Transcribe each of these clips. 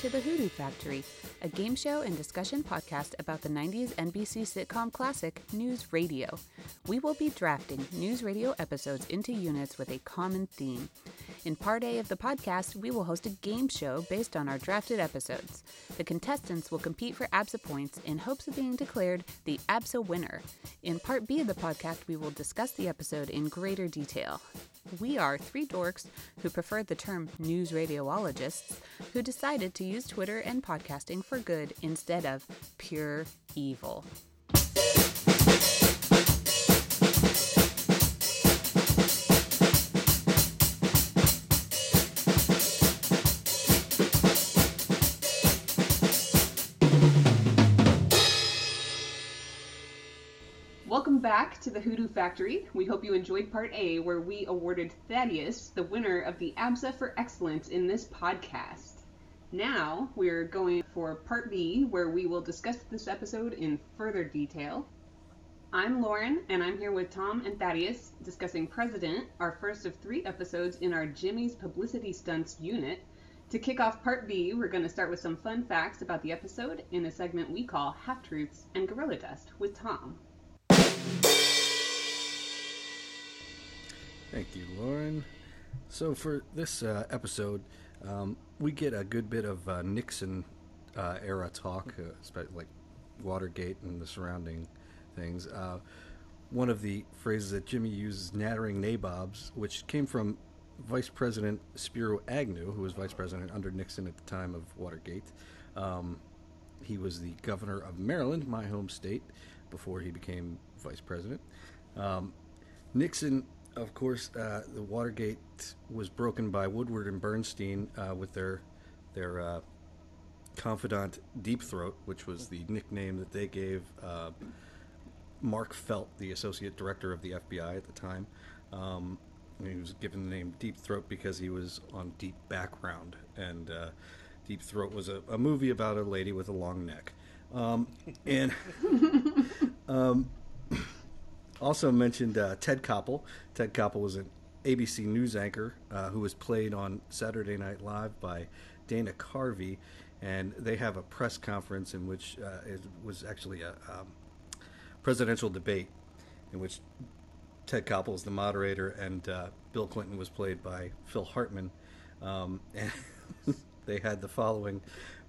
To the Hoodoo Factory, a game show and discussion podcast about the 90s NBC sitcom classic News Radio. We will be drafting News Radio episodes into units with a common theme. In part A of the podcast, we will host a game show based on our drafted episodes. The contestants will compete for ABSA points in hopes of being declared the ABSA winner. In part B of the podcast, we will discuss the episode in greater detail. We are three dorks who prefer the term news radiologists who decided to use Twitter and podcasting for good instead of pure evil. Back to the Hoodoo Factory. We hope you enjoyed part A, where we awarded Thaddeus the winner of the ABSA for Excellence in this podcast. Now we're going for part B, where we will discuss this episode in further detail. I'm Lauren, and I'm here with Tom and Thaddeus discussing President, our first of three episodes in our Jimmy's Publicity Stunts unit. To kick off part B, we're going to start with some fun facts about the episode in a segment we call Half Truths and Gorilla Dust with Tom. Thank you, Lauren. So for this uh, episode, um, we get a good bit of uh, Nixon uh, era talk, uh, especially like Watergate and the surrounding things. Uh, one of the phrases that Jimmy uses, "nattering nabobs," which came from Vice President Spiro Agnew, who was Vice President under Nixon at the time of Watergate. Um, he was the governor of Maryland, my home state, before he became vice president. Um, Nixon of course, uh, the Watergate was broken by Woodward and Bernstein uh, with their their uh, confidant Deep Throat, which was the nickname that they gave uh, Mark Felt, the associate director of the FBI at the time. Um, he was given the name Deep Throat because he was on Deep Background, and uh, Deep Throat was a, a, movie about a lady with a long neck. Um, and um, also mentioned uh, Ted Koppel. Ted Koppel was an ABC News anchor uh, who was played on Saturday Night Live by Dana Carvey, and they have a press conference in which uh, it was actually a um, presidential debate in which Ted Koppel is the moderator and uh, Bill Clinton was played by Phil Hartman, um, and they had the following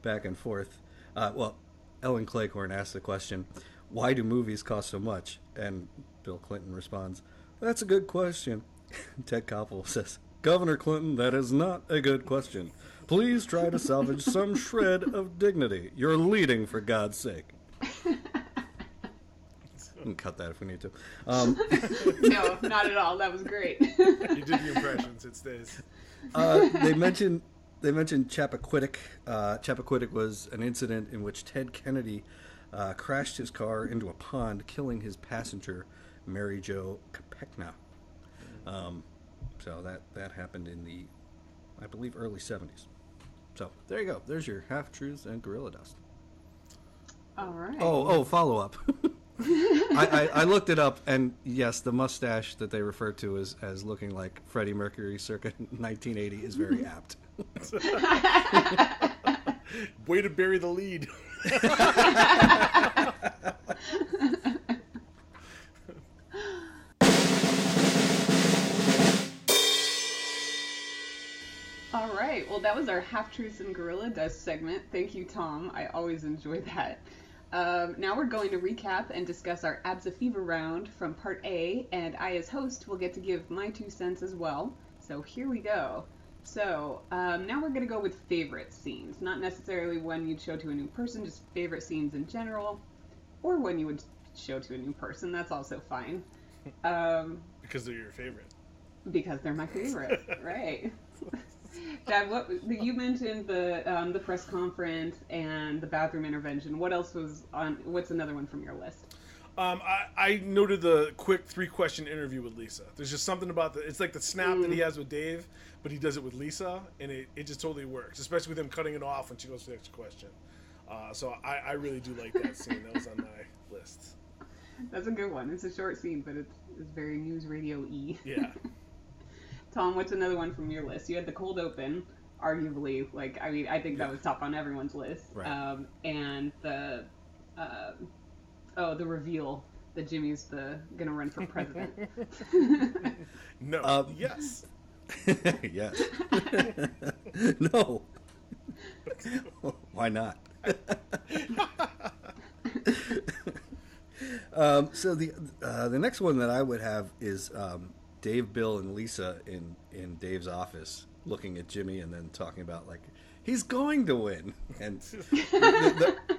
back and forth. Uh, well, Ellen Claycorn asked the question, "Why do movies cost so much?" And Bill Clinton responds, That's a good question. Ted Koppel says, Governor Clinton, that is not a good question. Please try to salvage some shred of dignity. You're leading, for God's sake. we can cut that if we need to. Um, no, not at all. That was great. you did the impressions. It stays. Uh, they mentioned they mentioned Chappaquiddick. Uh, Chappaquiddick was an incident in which Ted Kennedy uh, crashed his car into a pond, killing his passenger Mary Jo Kopechne. Um, so that that happened in the, I believe, early '70s. So there you go. There's your half truths and gorilla dust. All right. Oh, oh, follow up. I, I, I, looked it up, and yes, the mustache that they refer to as, as looking like Freddie Mercury circa 1980 is very apt. Way to bury the lead. All right. Well, that was our half truths and gorilla dust segment. Thank you, Tom. I always enjoy that. Um, now we're going to recap and discuss our ABSA Fever round from part A, and I, as host, will get to give my two cents as well. So here we go. So um, now we're going to go with favorite scenes. Not necessarily one you'd show to a new person, just favorite scenes in general, or one you would show to a new person. That's also fine. Um, because they're your favorite. Because they're my favorite, right? Thad, what you mentioned the um, the press conference and the bathroom intervention. What else was on? What's another one from your list? Um, I, I, noted the quick three question interview with Lisa. There's just something about the. It's like the snap mm. that he mm. has with Dave, but he does it with Lisa, and it, it just totally works. Especially with him cutting it off when she goes to the next question. Uh, so I, I really do like that scene. That was on my list. That's a good one. It's a short scene, but it's, it's very news radio e. Yeah. Tom, what's another one from your list? You had the cold open, arguably like I mean I think that was top on everyone's list. Right. Um, and the uh, oh the reveal that Jimmy's the gonna run for president. No. Um, yes. yes. no. Why not? um, so the uh, the next one that I would have is um, Dave, Bill, and Lisa in in Dave's office, looking at Jimmy and then talking about like he's going to win, and the, the,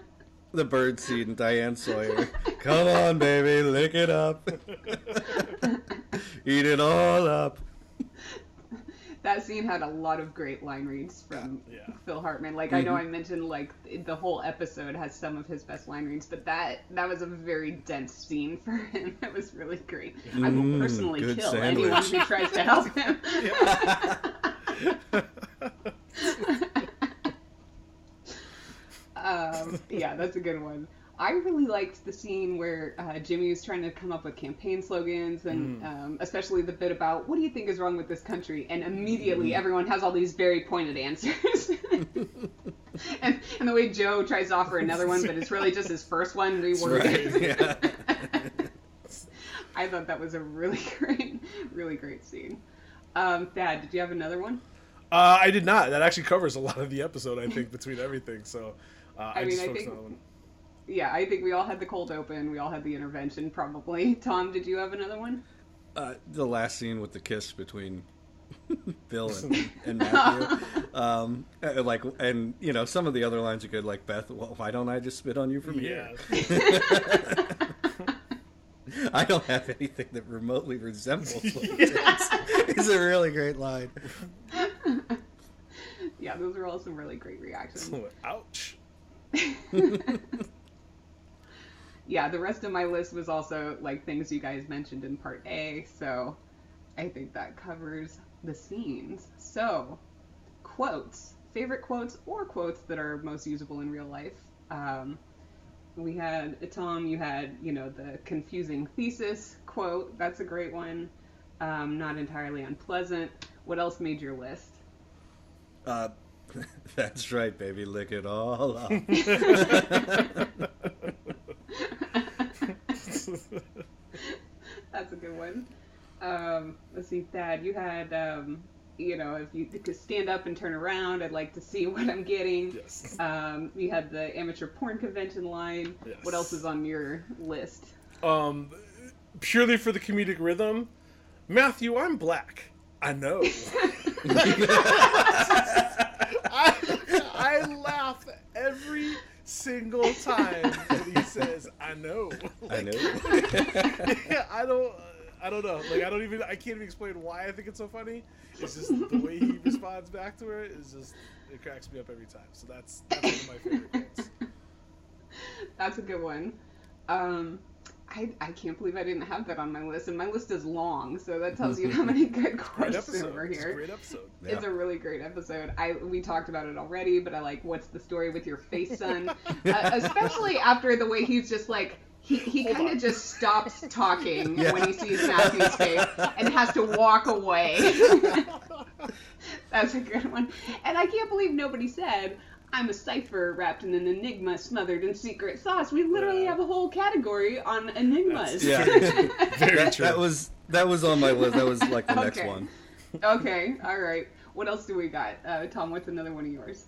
the bird seed and Diane Sawyer, come on, baby, lick it up, eat it all up. that scene had a lot of great line reads from Yeah. Phil Hartman. Like I know I mentioned like the whole episode has some of his best line reads, but that that was a very dense scene for him. It was really great. I will Mm, personally kill sandwich. anyone who tries to help him. um, yeah, that's a good one. I really liked the scene where uh, Jimmy was trying to come up with campaign slogans, and um, especially the bit about what do you think is wrong with this country, and immediately everyone has all these very pointed answers. and, and the way Joe tries to offer another one, but it's really just his first one reworded. Right, yeah. I thought that was a really great, really great scene. Um, Thad, did you have another one? Uh, I did not. That actually covers a lot of the episode, I think, between everything. So uh, I, I mean, just I think- on that one. Yeah, I think we all had the cold open. We all had the intervention, probably. Tom, did you have another one? Uh, the last scene with the kiss between Bill and, and Matthew, um, uh, like, and you know, some of the other lines are good, like Beth. Well, why don't I just spit on you from Yeah. here? I don't have anything that remotely resembles what it is. It's a really great line. Yeah, those were all some really great reactions. Ouch. yeah, the rest of my list was also like things you guys mentioned in part A, so I think that covers the scenes. So, quotes, favorite quotes or quotes that are most usable in real life. Um, we had Tom, you had you know the confusing thesis quote. That's a great one. Um, not entirely unpleasant. What else made your list? Uh, that's right, baby. Lick it all up. That's a good one. Um, let's see, Thad, you had, um, you know, if you could stand up and turn around, I'd like to see what I'm getting. Yes. Um, you had the amateur porn convention line. Yes. What else is on your list? Um, purely for the comedic rhythm, Matthew, I'm black. I know. I, I laugh every single time that he says, "I know." I know. yeah, I don't. I don't know. Like I don't even. I can't even explain why I think it's so funny. It's just the way he responds back to her is just. It cracks me up every time. So that's that's one of my favorite quotes. That's a good one. Um, I, I can't believe I didn't have that on my list, and my list is long, so that tells you how many good questions quotes episode. over It's a here. great episode. It's a really great episode. I we talked about it already, but I like what's the story with your face, son? uh, especially after the way he's just like he, he kind of just stops talking Yeah. when he sees Matthew's face and has to walk away. That's a good one. And I can't believe nobody said. I'm a cipher wrapped in an enigma smothered in secret sauce. We literally Yeah. have a whole category on enigmas. Yeah. Very that, true. that was that was on my list. That was like the next one. okay, all right. What else do we got? Uh, Tom, what's another one of yours?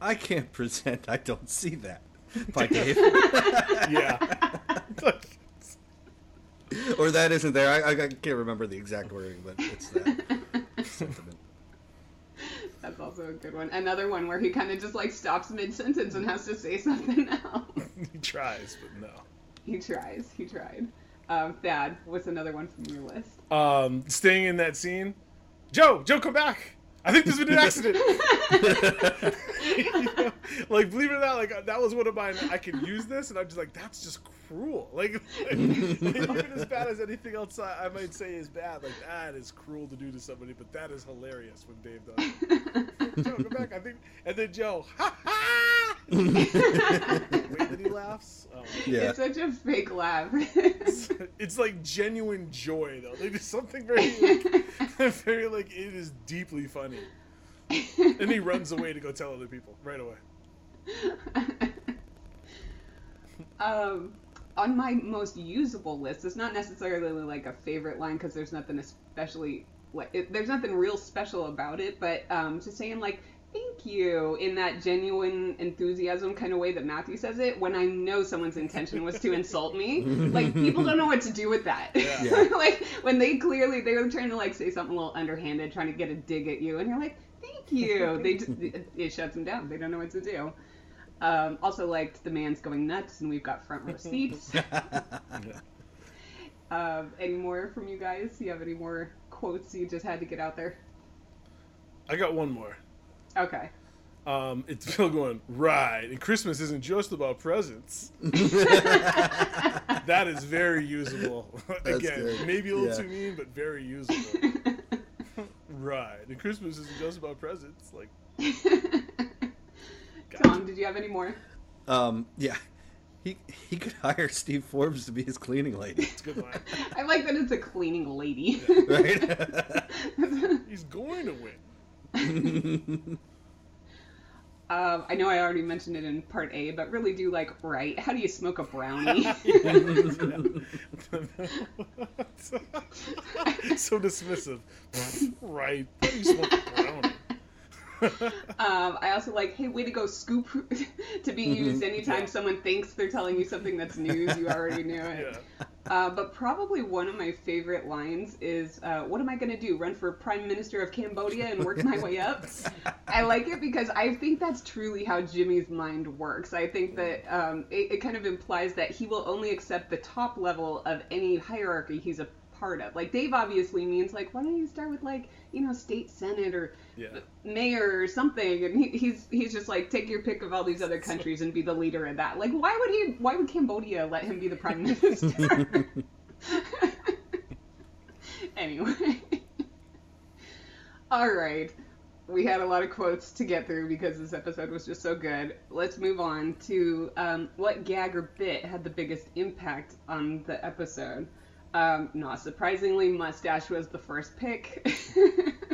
I can't present. I don't see that. By Dave. yeah. or that isn't there. I, I can't remember the exact wording, but it's that sentiment. That's also a good one. Another one where he kind of just like stops mid sentence and has to say something else. he tries, but no. he tries. He tried. Um, Thad, what's another one from your list? um, staying in that scene. Joe, Joe, come back. I think there's been an accident. You know, like, believe it or not, like uh, that was one of mine. I can use this, and I'm just like, that's just cruel. Like, like, even as bad as anything else I, I might say is bad, like that is cruel to do to somebody. But that is hilarious when Dave does. it. Joe, come back. I think, and then Joe, ha ha. The way that he laughs. Oh, Yeah. It's such a fake laugh. it's, it's like genuine joy though. Like there's something very, like, very like it is deeply funny. and he runs away to go tell other people right away. um, on my most usable list, it's not necessarily like a favorite line because there's nothing especially like it, there's nothing real special about it, but um, just saying like thank you in that genuine enthusiasm kind of way that Matthew says it when I know someone's intention was to insult me. Like people don't know what to do with that. Yeah. like when they clearly they were trying to like say something a little underhanded, trying to get a dig at you, and you're like, thank you. They just, it, it shuts them down. They don't know what to do. Um, also liked the man's going nuts, and we've got front row seats. um, any more from you guys? Do you have any more quotes you just had to get out there? I got one more. Okay. Um, it's Phil going right, and Christmas isn't just about presents. that is very usable. Again, good. maybe a little Yeah. too mean, but very usable. right, and Christmas isn't just about presents. Like, Tom, did you have any more? Um, yeah, he he could hire Steve Forbes to be his cleaning lady, it's a good line. I like that it's a cleaning lady. right? He's going to win. um, I know I already mentioned it in part A, but really do like right. How do you smoke a brownie? so dismissive. right. How do you smoke a brownie. Um, I also like, hey, way to go, scoop, to be used anytime Yeah. someone thinks they're telling you something that's news. You already knew it. yeah. Uh, but probably one of my favorite lines is, uh, "What am I going to do? Run for Prime Minister of Cambodia and work my way up?" I like it because I think that's truly how Jimmy's mind works. I think that um, it, it kind of implies that he will only accept the top level of any hierarchy he's a part of. Like Dave obviously means like, why don't you start with like you know state senate or Yeah. mayor or something? And he, he's he's just like take your pick of all these other countries and be the leader of that. Like why would he why would cambodia let him be the prime minister? Anyway. All right. We had a lot of quotes to get through because this episode was just so good. Let's move on to um, what gag or bit had the biggest impact on the episode um, not surprisingly mustache was the first pick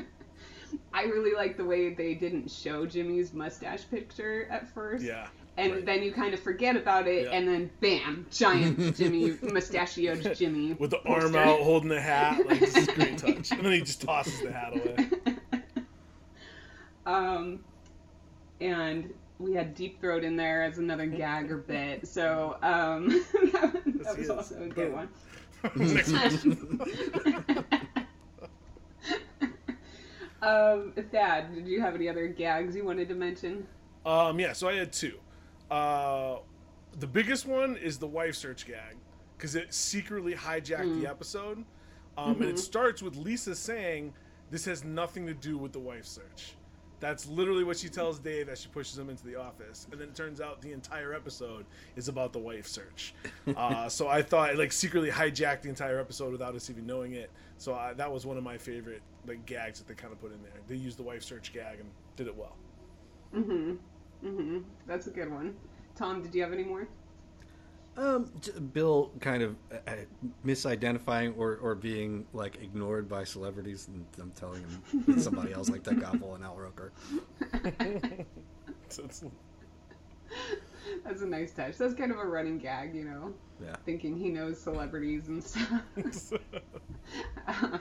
I really like the way they didn't show Jimmy's mustache picture at first. Yeah. And right. then you kind of forget about it, Yeah. and then bam, giant Jimmy, mustachioed Jimmy. With the arm out, holding the hat. Like, this is a great touch. And then he just tosses the hat away. Um, and we had Deep Throat in there as another gag or bit. So um, that, Yes, that was also a good one. Next question. Um, Thad, did you have any other gags you wanted to mention? Um, yeah, so I had two. Uh, the biggest one is the wife search gag because it secretly hijacked the episode, um, and it starts with Lisa saying this has nothing to do with the wife search. That's literally what she tells Dave as she pushes him into the office, and then it turns out the entire episode is about the wife search. uh, so I thought it like secretly hijacked the entire episode without us even knowing it. So I, that was one of my favorite like gags that they kind of put in there. They used the wife search gag and did it well. Mm-hmm. Mm-hmm. That's a good one. Tom, did you have any more? Um, Bill kind of uh, uh, misidentifying or, or being like ignored by celebrities, and I'm telling him somebody else like Ted Koppel and Al Roker. That's a nice touch. That's kind of a running gag, you know, Yeah. thinking he knows celebrities and stuff.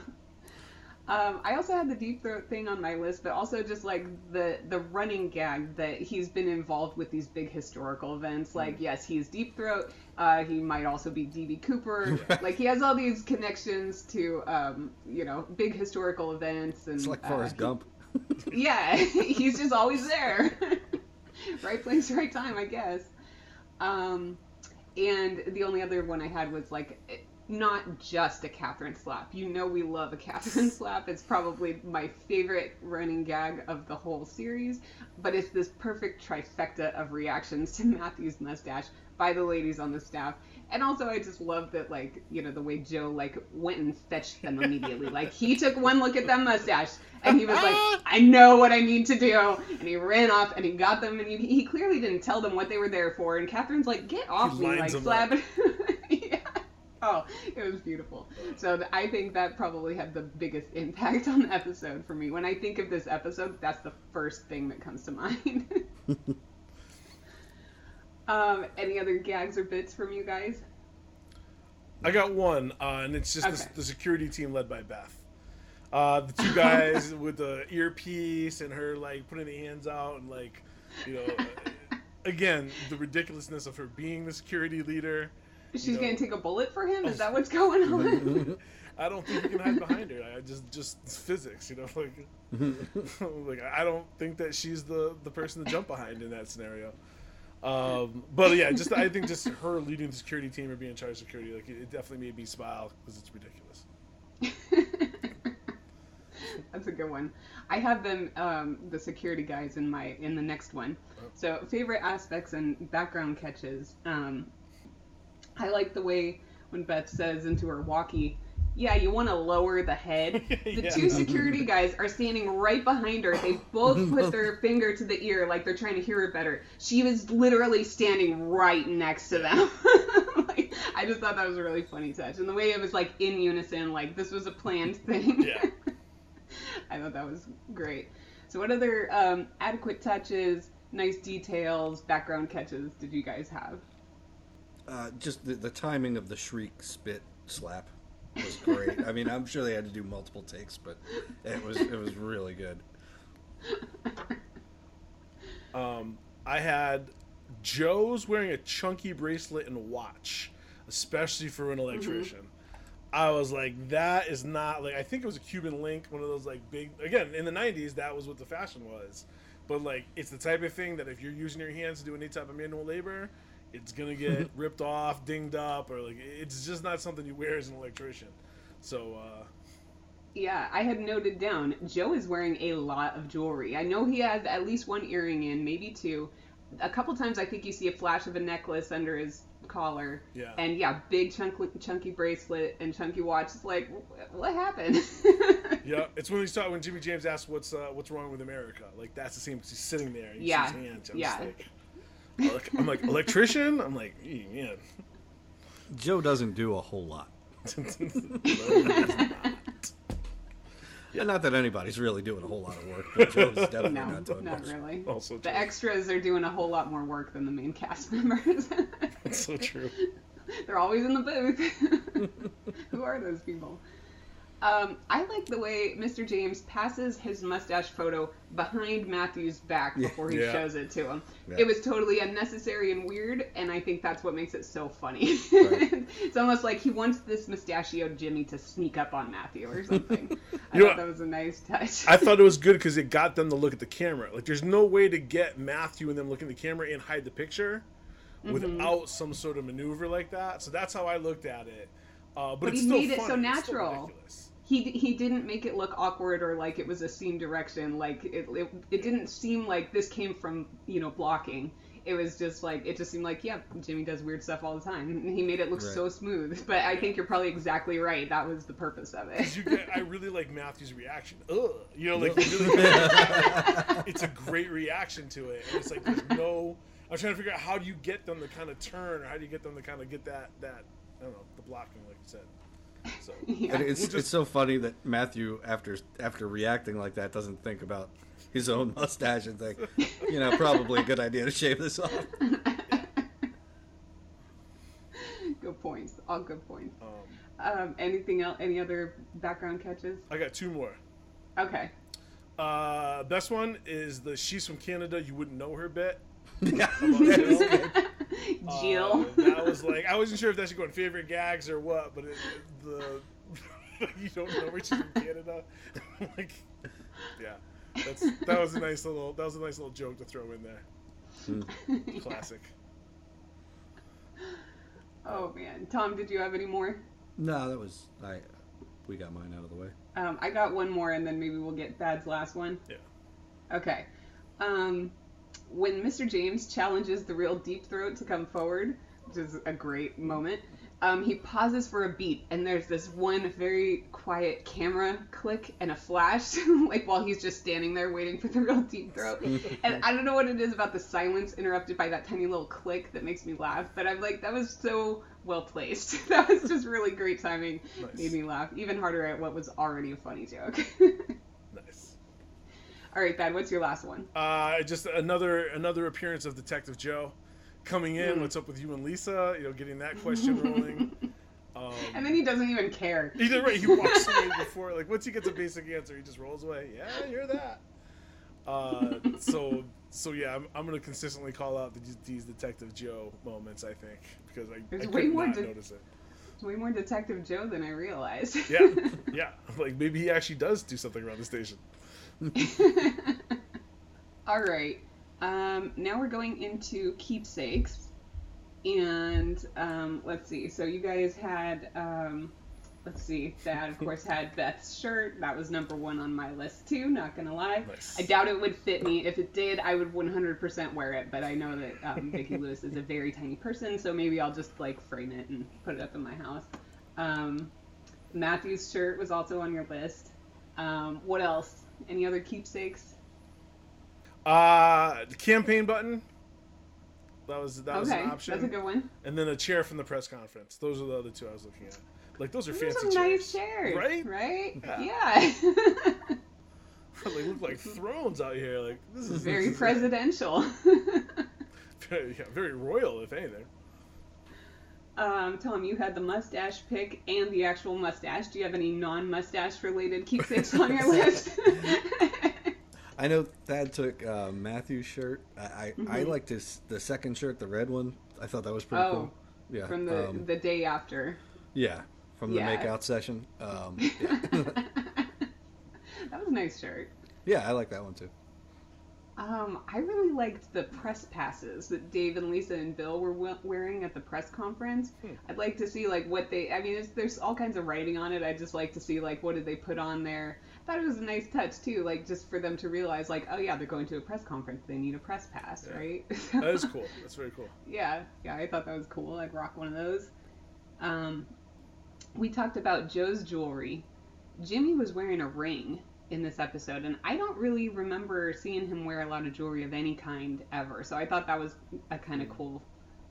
um, I also had the deep throat thing on my list, but also just like the the running gag that he's been involved with these big historical events. Like, yes, he's deep throat. Uh, he might also be DB Cooper. Like, he has all these connections to, um, you know, big historical events and It's like uh, Forrest Gump. yeah, he's just always there. right place, right time, I guess. Um, and the only other one I had was like not just a Catherine slap. You know we love a Catherine slap. It's probably my favorite running gag of the whole series. But it's this perfect trifecta of reactions to Matthew's mustache by the ladies on the staff. And also I just love that like, you know, the way Joe like went and fetched them immediately. like he took one look at that mustache and he was like, I know what I need to do. And he ran off and he got them and he, he clearly didn't tell them what they were there for. And Catherine's like, get off He me, like slap. Oh, it was beautiful. So th- I think that probably had the biggest impact on the episode for me. When I think of this episode, that's the first thing that comes to mind. um, any other gags or bits from you guys? I got one, uh, and it's just Okay. the, the security team led by Beth. Uh, the two guys with the earpiece and her like putting the hands out and like, you know, again the ridiculousness of her being the security leader. She's know- gonna take a bullet for him. Is that what's going on? I don't think you can hide behind her. I just just physics, you know, like like I don't think that she's the the person to jump behind in that scenario. Um, but yeah, just I think just her leading the security team or being in charge of security, like it, it definitely made me smile because it's ridiculous. That's a good one. I have them, um, the security guys, in my in the next one. So favorite aspects and background catches. Um, I like the way when Beth says into her walkie, "Yeah, you want to lower the head." The Yeah. two security guys are standing right behind her. They both put their finger to the ear like they're trying to hear her better. She was literally standing right next to them. like, I just thought that was a really funny touch, and the way it was like in unison, like this was a planned thing. Yeah. I thought that was great. So, what other um, adequate touches, nice details, background catches did you guys have? Uh, just the, the timing of the shriek spit slap was great. I mean, I'm sure they had to do multiple takes, but it was it was really good. Um, I had Joe's wearing a chunky bracelet and watch, especially for an electrician. I was like, that is not like I think it was a Cuban link, one of those like big again in the '90s. That was what the fashion was, but like it's the type of thing that if you're using your hands to do any type of manual labor, it's gonna get ripped off, dinged up, or like it's just not something you wear as an electrician. So uh, Yeah, I had noted down Joe is wearing a lot of jewelry. I know he has at least one earring in, maybe two. A couple times I think you see a flash of a necklace under his collar. Yeah. And yeah, big chunky, chunky bracelet and chunky watch. It's like, what happened? yeah, it's when he saw when Jimmy James asked what's uh, what's wrong with America. Like that's the same because he's sitting there and he Yeah, sees hands. Yeah. like, elec- I'm like electrician. I'm like, "Eh, man. Joe doesn't do a whole lot. Yeah, not that anybody's really doing a whole lot of work, but Joe's definitely no, not doing not much. really. also true. The extras are doing a whole lot more work than the main cast members. That's so true. They're always in the booth. Who are those people? Um, I like the way Mr. James passes his mustache photo behind Matthew's back before he Yeah. shows it to him. Yeah. It was totally unnecessary and weird, and I think that's what makes it so funny. Right. it's almost like he wants this mustachioed Jimmy to sneak up on Matthew or something. I You know thought that was a nice touch. I thought it was good because it got them to look at the camera. Like, there's no way to get Matthew and them looking at the camera and hide the picture Mm-hmm. without some sort of maneuver like that. So that's how I looked at it. Uh, but, But it's he still made it so funny. It's still natural. Ridiculous. he he didn't make it look awkward or like it was a scene direction like it, it, it didn't seem like this came from you know blocking it was just like it just seemed like yeah jimmy does weird stuff all the time and he made it look Right. so smooth but i think you're probably exactly right that was the purpose of it you get, I really like Matthew's reaction. Ugh, you know, like really it's a great reaction to it. And it's like there's no. I'm trying to figure out how do you get them to kind of turn, or how do you get them to kind of get that that I don't know the blocking, like you said. So yeah. And it's We'll just- it's so funny that Matthew, after after reacting like that, doesn't think about his own mustache and think, you know, probably a good idea to shave this off. good points all good points um, um, anything else any other background catches I got two more. okay Uh, best one is the "She's from Canada, you wouldn't know her" bet. yeah, Jill. jill Uh, that was like I wasn't sure if that should go in favorite gags or what, but it, the you don't know where she's from Canada. like, yeah, that's that was a nice little that was a nice little joke to throw in there. Classic. oh man tom did you have any more no, that was I. We got mine out of the way. Um, I got one more, and then maybe we'll get Thad's last one. Yeah. Okay. Um, when Mr. James challenges the real Deep Throat to come forward, which is a great moment, um, he pauses for a beat, and there's this one very quiet camera click and a flash, like while he's just standing there waiting for the real deep throat. and I don't know what it is about the silence interrupted by that tiny little click that makes me laugh, but I'm like, that was so well placed. that was just really great timing. Nice. Made me laugh even harder at what was already a funny joke. All right, Thad, what's your last one? Uh, just another another appearance of Detective Joe coming in. Mm. What's up with you and Lisa? You know, getting that question rolling. Um, And then he doesn't even care. he did right. He walks away before. Like once he gets a basic answer, he just rolls away. Yeah, hear that. Uh, so so yeah, I'm, I'm gonna consistently call out the, these Detective Joe moments. I think because I, There's I way more not de- notice it. Way more Detective Joe than I realized. Yeah, yeah. Like maybe he actually does do something around the station. All right. Um, now we're going into keepsakes. And um, let's see. So you guys had, um, let's see, Thad, of course, had Beth's shirt. That was number one on my list, too, not going to lie. Nice. I doubt it would fit me. If it did, I would 100% wear it. But I know that um, Vicki Lewis is a very tiny person, so maybe I'll just, like, frame it and put it up in my house. Um, Matthew's shirt was also on your list. Um, what else? Any other keepsakes? Uh, the campaign button. That was that was an option. that's a good one. And then a chair from the press conference. Those are the other two I was looking at. Like those are Those fancy are chairs, nice chairs, right? Right? Yeah. Yeah. they look like thrones out here. Like this is Very this is- presidential. very, yeah, very royal, if anything. Um, Tom, you had the mustache pick and the actual mustache. Do you have any non-mustache related keepsakes on your list? I know Thad took uh, Matthew's shirt. I I, I Mhm. liked his the second shirt, the red one. I thought that was pretty Oh, cool. Yeah, From the um, the day after. yeah, from the Yeah. makeout session. Um, yeah. that was a nice shirt. yeah, I like that one too. Um, I really liked the press passes that Dave and Lisa and Bill were we- wearing at the press conference. Hmm. I'd like to see like what they. I mean, it's, there's all kinds of writing on it. I'd just like to see like what did they put on there. I thought it was a nice touch too, like just for them to realize like, oh yeah, they're going to a press conference. They need a press pass, Yeah. right? That is cool. That's very cool. yeah, yeah, I thought that was cool. I'd rock one of those. Um, we talked about Joe's jewelry. Jimmy was wearing a ring in this episode, and I don't really remember seeing him wear a lot of jewelry of any kind ever. So I thought that was a kind of cool,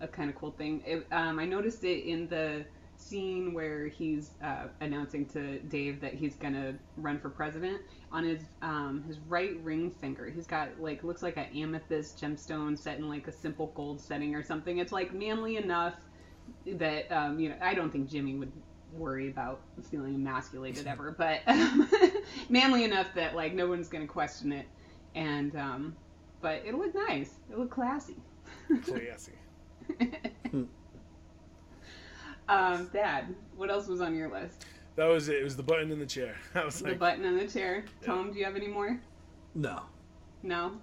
a kind of cool thing. It, um, I noticed it in the scene where he's uh, announcing to Dave that he's gonna run for president. On his um, his right ring finger, he's got like looks like an amethyst gemstone set in like a simple gold setting or something. It's like manly enough that um, you know I don't think Jimmy would worry about feeling emasculated ever, but um, manly enough that like no one's gonna question it, and um, but it'll look nice. It'll look classy. Classy. um, Thad, what else was on your list? That was it. It was the button in the chair. I was The like, button in the chair. Tom, do you have any more? No, No.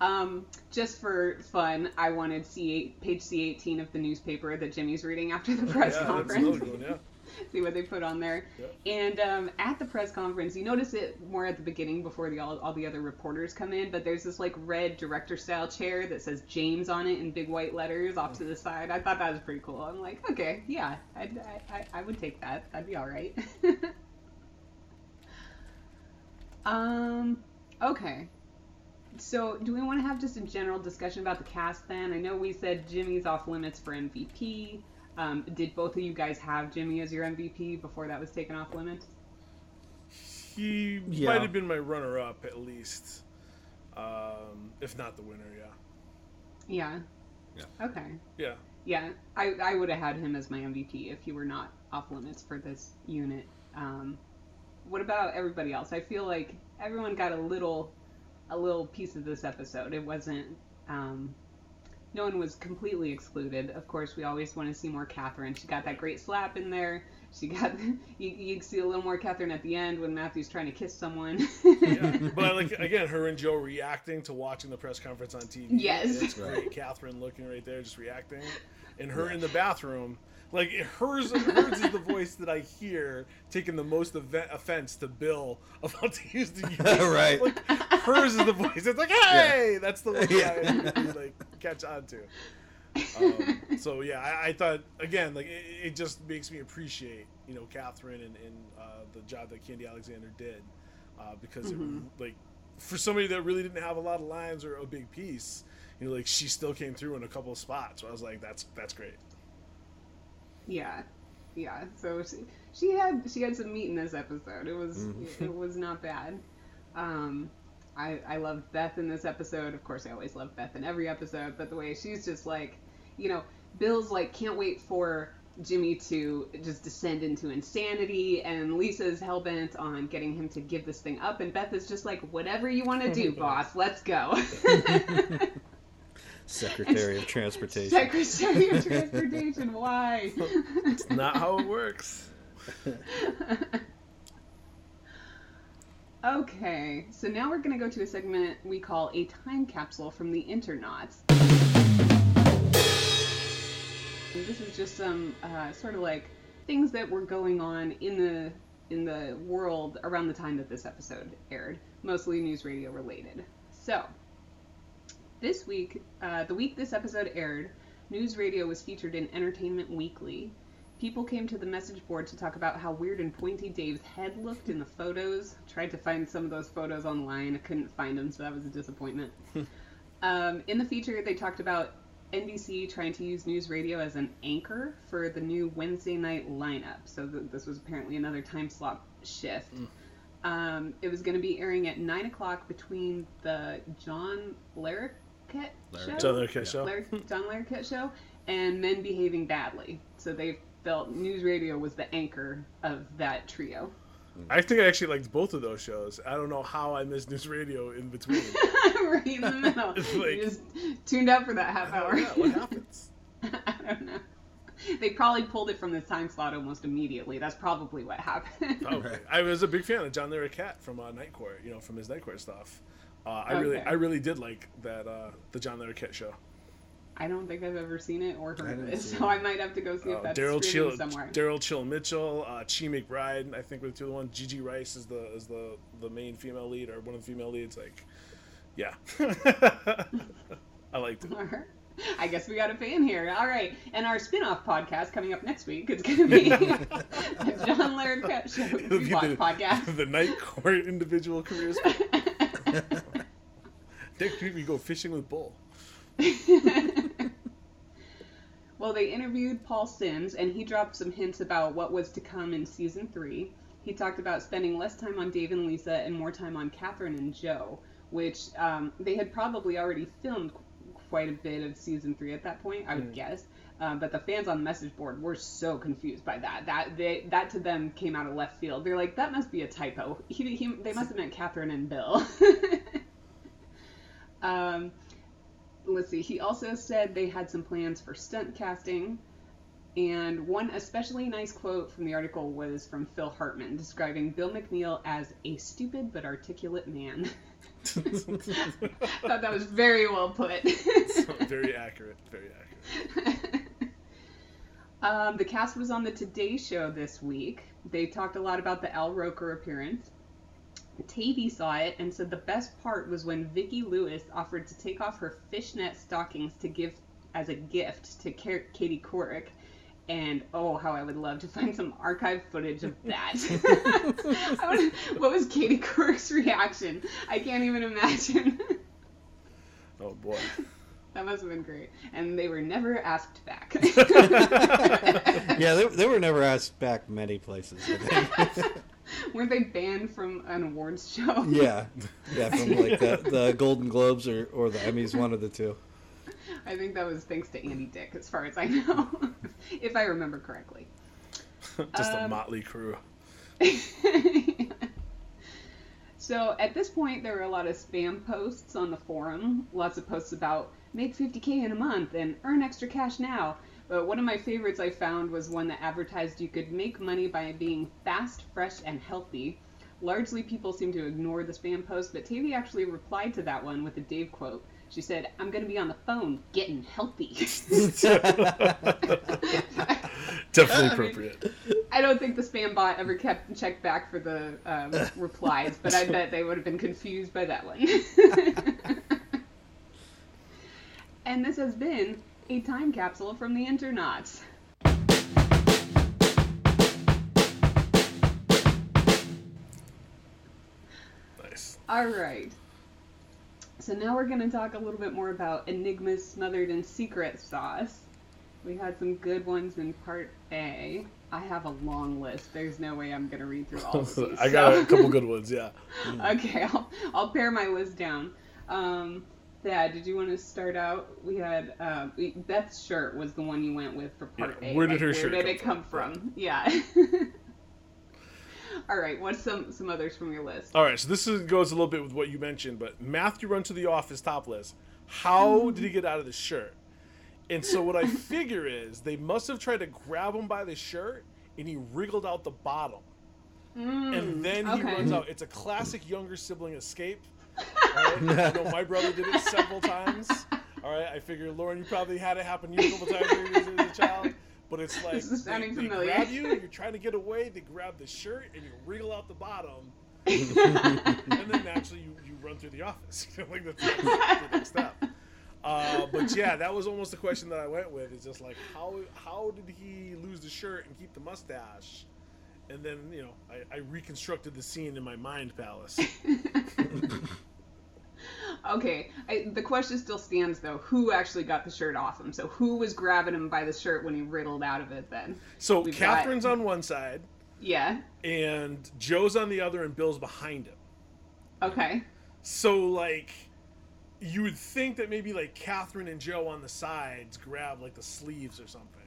Um, just for fun, I wanted C8, page C18 of the newspaper that Jimmy's reading after the press yeah, that's conference. another good one. Yeah. see what they put on there. Yep. And um, at the press conference, you notice it more at the beginning before the all, all the other reporters come in. But there's this like red director style chair that says James on it in big white letters off to the side. I thought that was pretty cool. I'm like, okay, yeah, I, I I would take that. That'd be all right. um, okay. So, do we want to have just a general discussion about the cast then? I know we said Jimmy's off limits for MVP. Um, did both of you guys have Jimmy as your MVP before that was taken off limits? He Yeah. might have been my runner-up at least, um, if not the winner. Yeah. Yeah. Yeah. Okay. Yeah. Yeah, I, I would have had him as my MVP if he were not off limits for this unit. Um, what about everybody else? I feel like everyone got a little a little piece of this episode. It wasn't um, no one was completely excluded. Of course, we always want to see more Catherine. She got that great slap in there. She got you, you see a little more Catherine at the end when Matthew's trying to kiss someone. yeah. But I like again her and Joe reacting to watching the press conference on TV. Yes. it's great. Catherine looking right there, just reacting, and her in the bathroom. Like hers, hers is the voice that I hear taking the most event, offense to Bill about to use the Right. Like hers is the voice. It's like, hey, that's the one Yeah. I like catch on to. Um, so yeah, I, I thought again, like it, it just makes me appreciate you know Catherine and, and uh, the job that Khandi Alexander did uh, because it, like for somebody that really didn't have a lot of lines or a big piece, you know, like she still came through in a couple of spots. So I was like, that's that's great. Yeah, yeah. So she, she had she had some meat in this episode. It was it was not bad. Um, I I loved Beth in this episode. Of course, I always love Beth in every episode. But the way she's just like, you know, Bill's like can't wait for Jimmy to just descend into insanity, and Lisa's hell bent on getting him to give this thing up, and Beth is just like, whatever you want to do, boss, let's go. Secretary of Transportation. Secretary of Transportation, why? It's not how it works. Okay, so now we're going to go to a segment we call a time capsule from the Internauts. This is just some uh, sort of like things that were going on in the in the world around the time that this episode aired, mostly news radio related. So, this week, uh, the week this episode aired, news radio was featured in Entertainment Weekly. People came to the message board to talk about how weird and pointy Dave's head looked in the photos. Tried to find some of those photos online. I couldn't find them, so that was a disappointment. um, in the feature, they talked about NBC trying to use news radio as an anchor for the new Wednesday night lineup. So th- this was apparently another time slot shift. Um, it was going to be airing at 9 o'clock between the John Larroquette show? John Larroquette show. Lar- John Larroquette show and Men Behaving Badly. So they felt news radio was the anchor of that trio. I think I actually liked both of those shows. I don't know how I missed news radio in between. right in the middle. It's you just tuned out for that half hour. Yeah, what happens? I don't know. They probably pulled it from the time slot almost immediately. That's probably what happened. Probably. I was a big fan of John Larroquette from uh, Night Court. You know, from his Night Court stuff. Uh, I really, I really did like that uh, the John Larroquette show. I don't think I've ever seen it or heard of it, so it. I might have to go see Uh, if that's Daryl streaming Chill, somewhere. Daryl Chill Mitchell, uh, Chi McBride. I think were the two of the ones. Gigi Rice is the is the the main female lead or one of the female leads. Like, yeah, I liked it. I guess we got a fan here. All right. And our spin off podcast coming up next week is going to be the John Larroquette Show be the, podcast. the Night Court individual careers. Next week we go fishing with Bull. Well, they interviewed Paul Simms, and he dropped some hints about what was to come in season three. He talked about spending less time on Dave and Lisa and more time on Catherine and Joe, which um, they had probably already filmed quite a bit of season three at that point, I would guess. Um, but the fans on the message board were so confused by that. That they, that to them came out of left field. They're like, that must be a typo. He, he, they must have meant Catherine and Bill. um, let's see. He also said they had some plans for stunt casting. And one especially nice quote from the article was from Phil Hartman describing Bill McNeil as a stupid but articulate man. Thought that was very well put. very accurate. Very accurate. um, the cast was on the Today Show this week. They talked a lot about the Al Roker appearance. Tavy saw it and said the best part was when Vicki Lewis offered to take off her fishnet stockings to give as a gift to Ka- Katie Couric. And oh, how I would love to find some archive footage of that. I would, what was Katie Couric's reaction? I can't even imagine. Oh boy. that must have been great. And they were never asked back. yeah, they, they were never asked back many places. I think. Weren't they banned from an awards show? yeah, yeah, from like the, the Golden Globes or, or the Emmys, one of the two. I think that was thanks to Andy Dick, as far as I know, if I remember correctly. Just a Um, motley crew. so at this point, there were a lot of spam posts on the forum. Lots of posts about make 50k in a month and earn extra cash now. But one of my favorites I found was one that advertised you could make money by being fast, fresh, and healthy. Largely, people seem to ignore the spam post, but Tavy actually replied to that one with a Dave quote. She said, "I'm going to be on the phone getting healthy." Definitely mean- appropriate. I don't think the spam bot ever kept checked back for the um, replies, but I bet they would have been confused by that one. and this has been a time capsule from the internauts. Nice. All right. So now we're going to talk a little bit more about Enigma's smothered in secret sauce. We had some good ones in part A. I have a long list. There's no way I'm going to read through all of these. I got so- a couple good ones. Yeah. okay, I'll, I'll pare my list down. Um, Thad, did you want to start out? We had uh, we, Beth's shirt was the one you went with for part Yeah, A. where did Like, her where shirt did come it come from? from? Yeah. All right. What's some some others from your list? All right. So this is, goes a little bit with what you mentioned, but Matthew run to the office topless. How did he get out of the shirt? And so what I figure is they must have tried to grab him by the shirt, and he wriggled out the bottom. and then he Mm, okay. runs out. It's a classic younger sibling escape. All right? I know my brother did it several times. All right, I figure Lauren, you probably had it happen to you a couple times when you were a child. But it's like This is they, sounding they familiar. grab you, you're trying to get away, they grab the shirt, and you wriggle out the bottom, and then naturally you, you run through the office. like that's, that's the next step. Uh, but yeah, that was almost the question that I went with. Is just like how how did he lose the shirt and keep the mustache? And then you know I, I reconstructed the scene in my mind palace. Okay, I, the question still stands though. Who actually got the shirt off him? So who was grabbing him by the shirt when he riddled out of it? Then, So We've got- Catherine's on one side, yeah. and Joe's on the other, and Bill's behind him. Okay. So like, you would think that maybe like Catherine and Joe on the sides grab like the sleeves or something,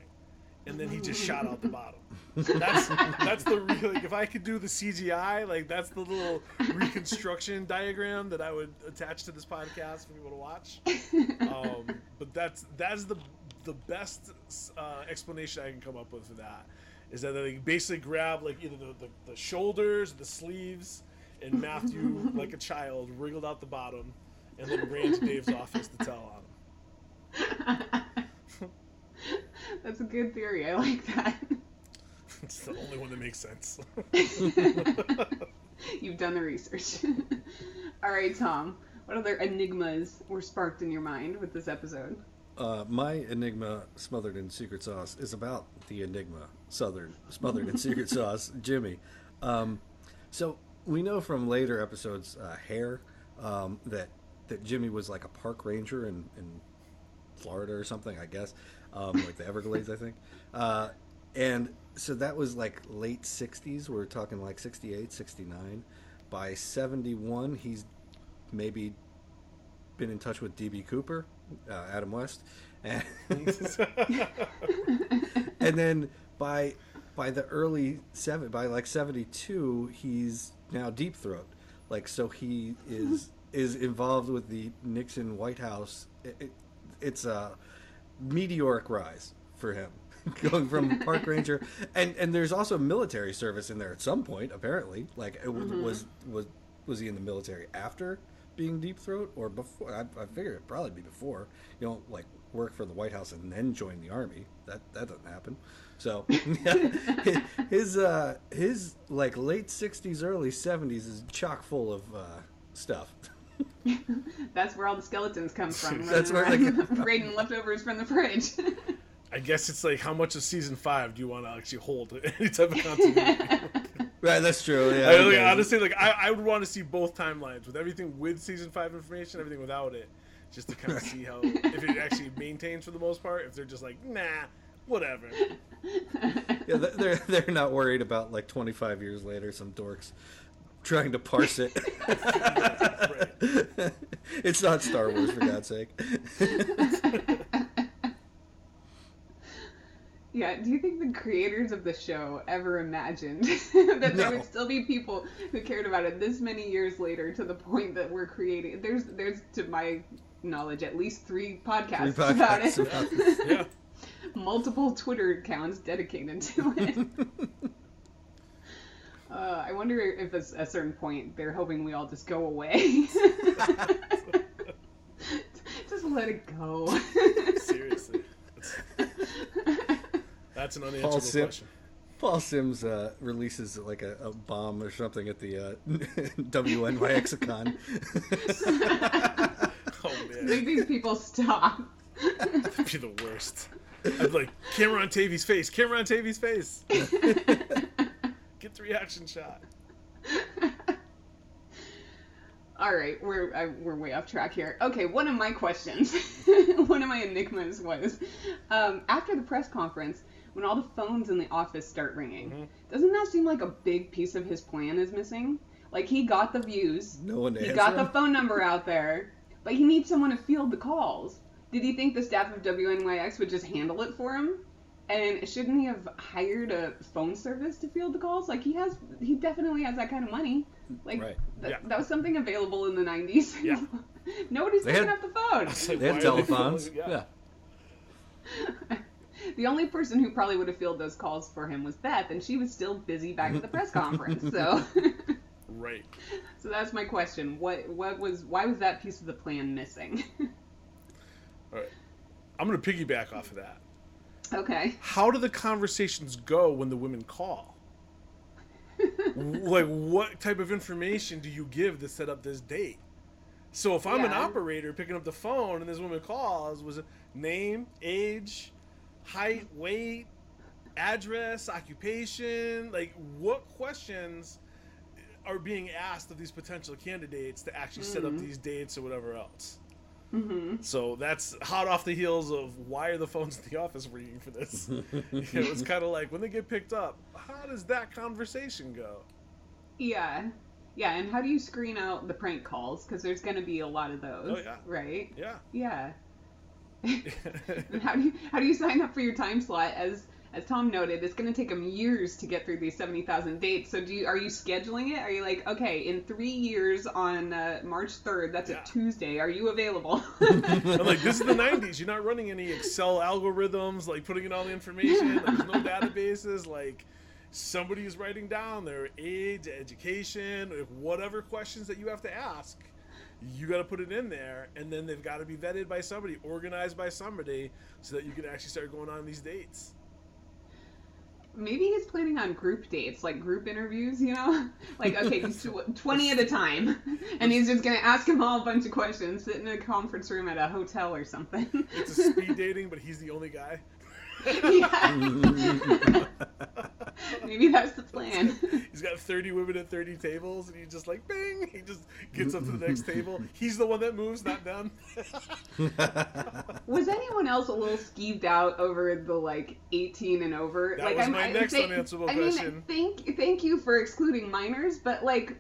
and then he just shot out the bottom. That's that's the real. Like, if I could do the CGI, like that's the little reconstruction diagram that I would attach to this podcast for people to watch. Um, but that's that's the the best uh, explanation I can come up with for that is that they basically grab like either the, the, the shoulders, the sleeves, and Matthew, like a child, wriggled out the bottom, and then ran to Dave's office to tell on him. That's a good theory. I like that. It's the only one that makes sense. You've done the research. All right, Tom. What other enigmas were sparked in your mind with this episode? Uh, my enigma smothered in secret sauce is about the enigma southern smothered in secret sauce, Jimmy. Um, so we know from later episodes, uh, Hair, um, that that Jimmy was like a park ranger in, in Florida or something, I guess, um, like the Everglades, I think. Uh, and so that was like late 60s. We're talking like 68, 69. By 71, he's maybe been in touch with DB Cooper, uh, Adam West, and, and then by by the early seven by like 72 he's now deep throat like so he is is involved with the Nixon White House it, it, it's a meteoric rise for him going from park ranger. And and there's also military service in there at some point apparently. Like it w was was was he in the military after being deep throat? Or before I, I figure it'd probably be before. You don't like work for the white house and then join the army. That that doesn't happen. So his uh his like late 60s early 70s is chock full of uh stuff That's where all the skeletons come from. That's where they around, raiding leftovers from the fridge. I guess it's like how much of season five do you want to actually hold any type of continuity? right that's true yeah I, like, honestly, like I, I would want to see both timelines with everything with season five information, everything without it, just to kind of see how if it actually maintains for the most part. If they're just like, nah, whatever. Yeah, they're they're not worried about like 25 years later some dorks trying to parse it. It's not Star Wars for God's sake. yeah, do you think the creators of the show ever imagined that there No. would still be people who cared about it this many years later to the point that we're creating? There's, there's to my knowledge, at least three podcasts, Three about it. about this. Yeah. Multiple Twitter accounts dedicated to it. Uh, I wonder if at a certain point they're hoping we all just go away. just let it go. Seriously. That's, that's an unanswerable Paul Sim- question. Paul Simms uh, releases like a, a bomb or something at the uh, WNYXicon. Oh man. Make these people stop. That'd be the worst. I'd like camera on Tavy's face. Camera on Tavy's face. Get the reaction shot. All right, we're I, we're way off track here. Okay, one of my questions, one of my enigmas was, um, after the press conference, when all the phones in the office start ringing, Mm-hmm. doesn't that seem like a big piece of his plan is missing? Like he got the views, No one to he answer got the phone number out there, but he needs someone to field the calls. Did he think the staff of WNYX would just handle it for him? And shouldn't he have hired a phone service to field the calls? Like he has, he definitely has that kind of money. Like Right. that, Yeah. that was something available in the '90s. Yeah. Nobody's They picking had- up the phone. It's like, They why have are telephones. calling- yeah. The only person who probably would have fielded those calls for him was Beth, and she was still busy back at the press conference. So, Right. so that's my question. What what was why was that piece of the plan missing? All right. I'm gonna piggyback off of that. Okay. How do the conversations go when the women call? like, what type of information do you give to set up this date? So if I'm an operator picking up the phone and this woman calls, was it name, age, height, weight, address, occupation? Like, what questions are being asked of these potential candidates to actually set up hmm. these dates or whatever else? Hmm So that's hot off the heels of why are the phones in the office ringing for this? it was kind of like when they get picked up, how does that conversation go? Yeah. Yeah, and how do you screen out the prank calls? Because there's going to be a lot of those, Oh, yeah. right? Yeah. Yeah. And how do you how do you sign up for your time slot? As as Tom noted, it's going to take them years to get through these seventy thousand dates. So do you are you scheduling it? Are you like okay, in three years on uh, March third, that's Yeah. a Tuesday. Are you available? I'm like, this is the 90s. You're not running any Excel algorithms, like putting in all the information. There's no databases. Like, somebody is writing down their age, education, whatever questions that you have to ask. You got to put it in there, and then they've got to be vetted by somebody, organized by somebody, so that you can actually start going on these dates. Maybe he's planning on group dates, like group interviews. You know, like okay, tw- twenty at a time, and he's just going to ask them all a bunch of questions, sit in a conference room at a hotel or something. It's a speed dating, but he's the only guy. yeah. Maybe that's the plan. He's got 30 women at 30 tables, and he's just like, bing! He just gets up to the next table. He's the one that moves, not them. Was anyone else a little skeeved out over the like 18 and over? That like, was my next thank- unanswerable I mean, question. thank thank you for excluding minors, but like,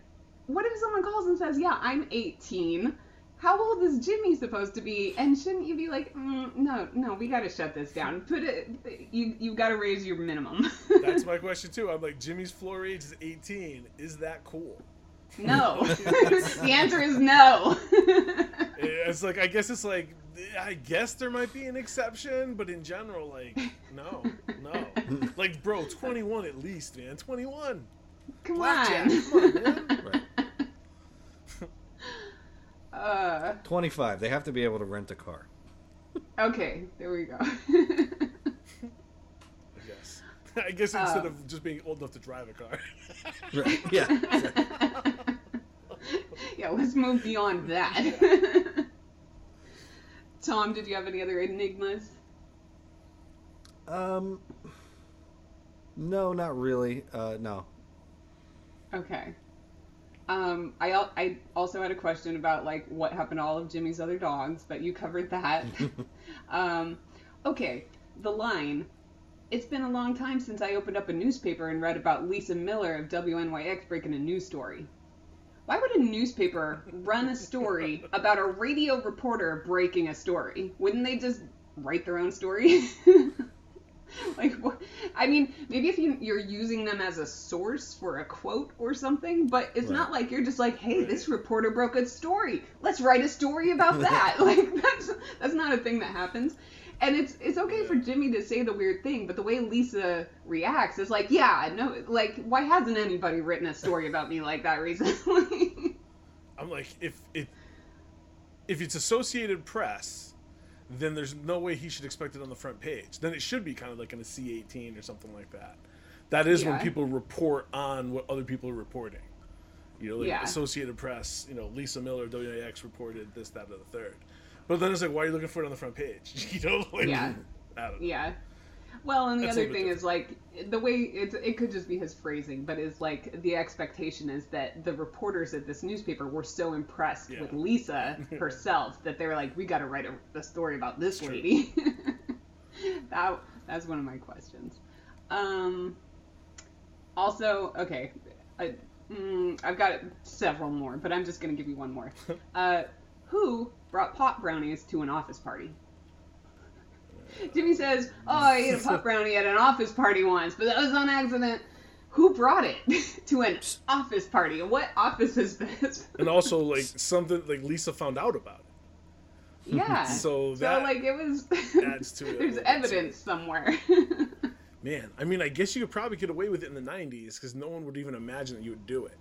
what if someone calls and says, "Yeah, I'm 18." How old is Jimmy supposed to be? And shouldn't you be like, mm, no, no, we got to shut this down. Put it, you you got to raise your minimum. That's my question, too. I'm like, Jimmy's floor age is 18. Is that cool? no. the answer is no. It's like, I guess it's like, I guess there might be an exception, but in general, like, no, no. Like, bro, 21 at least, man. 21. Come Blackjack. on. Come on, man. Right. Uh, 25. They have to be able to rent a car. okay, there we go. I guess. I guess instead Um, of just being old enough to drive a car. Right. Yeah. yeah, let's move beyond that. Tom, did you have any other enigmas? Um. No, not really. Uh, no. Okay. Um, I I also had a question about like what happened to all of Jimmy's other dogs, but you covered that. um, okay, the line. It's been a long time since I opened up a newspaper and read about Lisa Miller of WNYX breaking a news story. Why would a newspaper run a story about a radio reporter breaking a story? Wouldn't they just write their own story? like, what? I mean, maybe if you, you're using them as a source for a quote or something, but it's Right. not like you're just like, hey, this reporter broke a story. Let's write a story about that. like, that's that's not a thing that happens. And it's it's okay for Jimmy to say the weird thing, but the way Lisa reacts is like, yeah, no, like, why hasn't anybody written a story about me like that recently? I'm like, if it if it's Associated Press, then there's no way he should expect it on the front page. Then it should be kind of like in a C18 or something like that. That is when people report on what other people are reporting. You know, like Yeah. Associated Press, you know, Lisa Miller, WAX reported this, that, or the third. But then it's like, why are you looking for it on the front page? You know, like, Yeah. I don't know. Yeah. Well, and the That's other thing is like the way it's it could just be his phrasing, but is like the expectation is that the reporters at this newspaper were so impressed Yeah. with Lisa herself that they were like, we got to write a, a story about this lady. that that's one of my questions. Um. Also, okay, I, mm, I've got several more, but I'm just gonna give you one more. Uh, who brought pot brownies to an office party? Jimmy says, "Oh, I ate a pot brownie at an office party once, but that was on accident." Who brought it to an office party? What office is this? And also, like something like Lisa found out about it. yeah. So So that like it was. adds to it There's evidence somewhere. Man, I mean, I guess you could probably get away with it in the '90s because no one would even imagine that you would do it.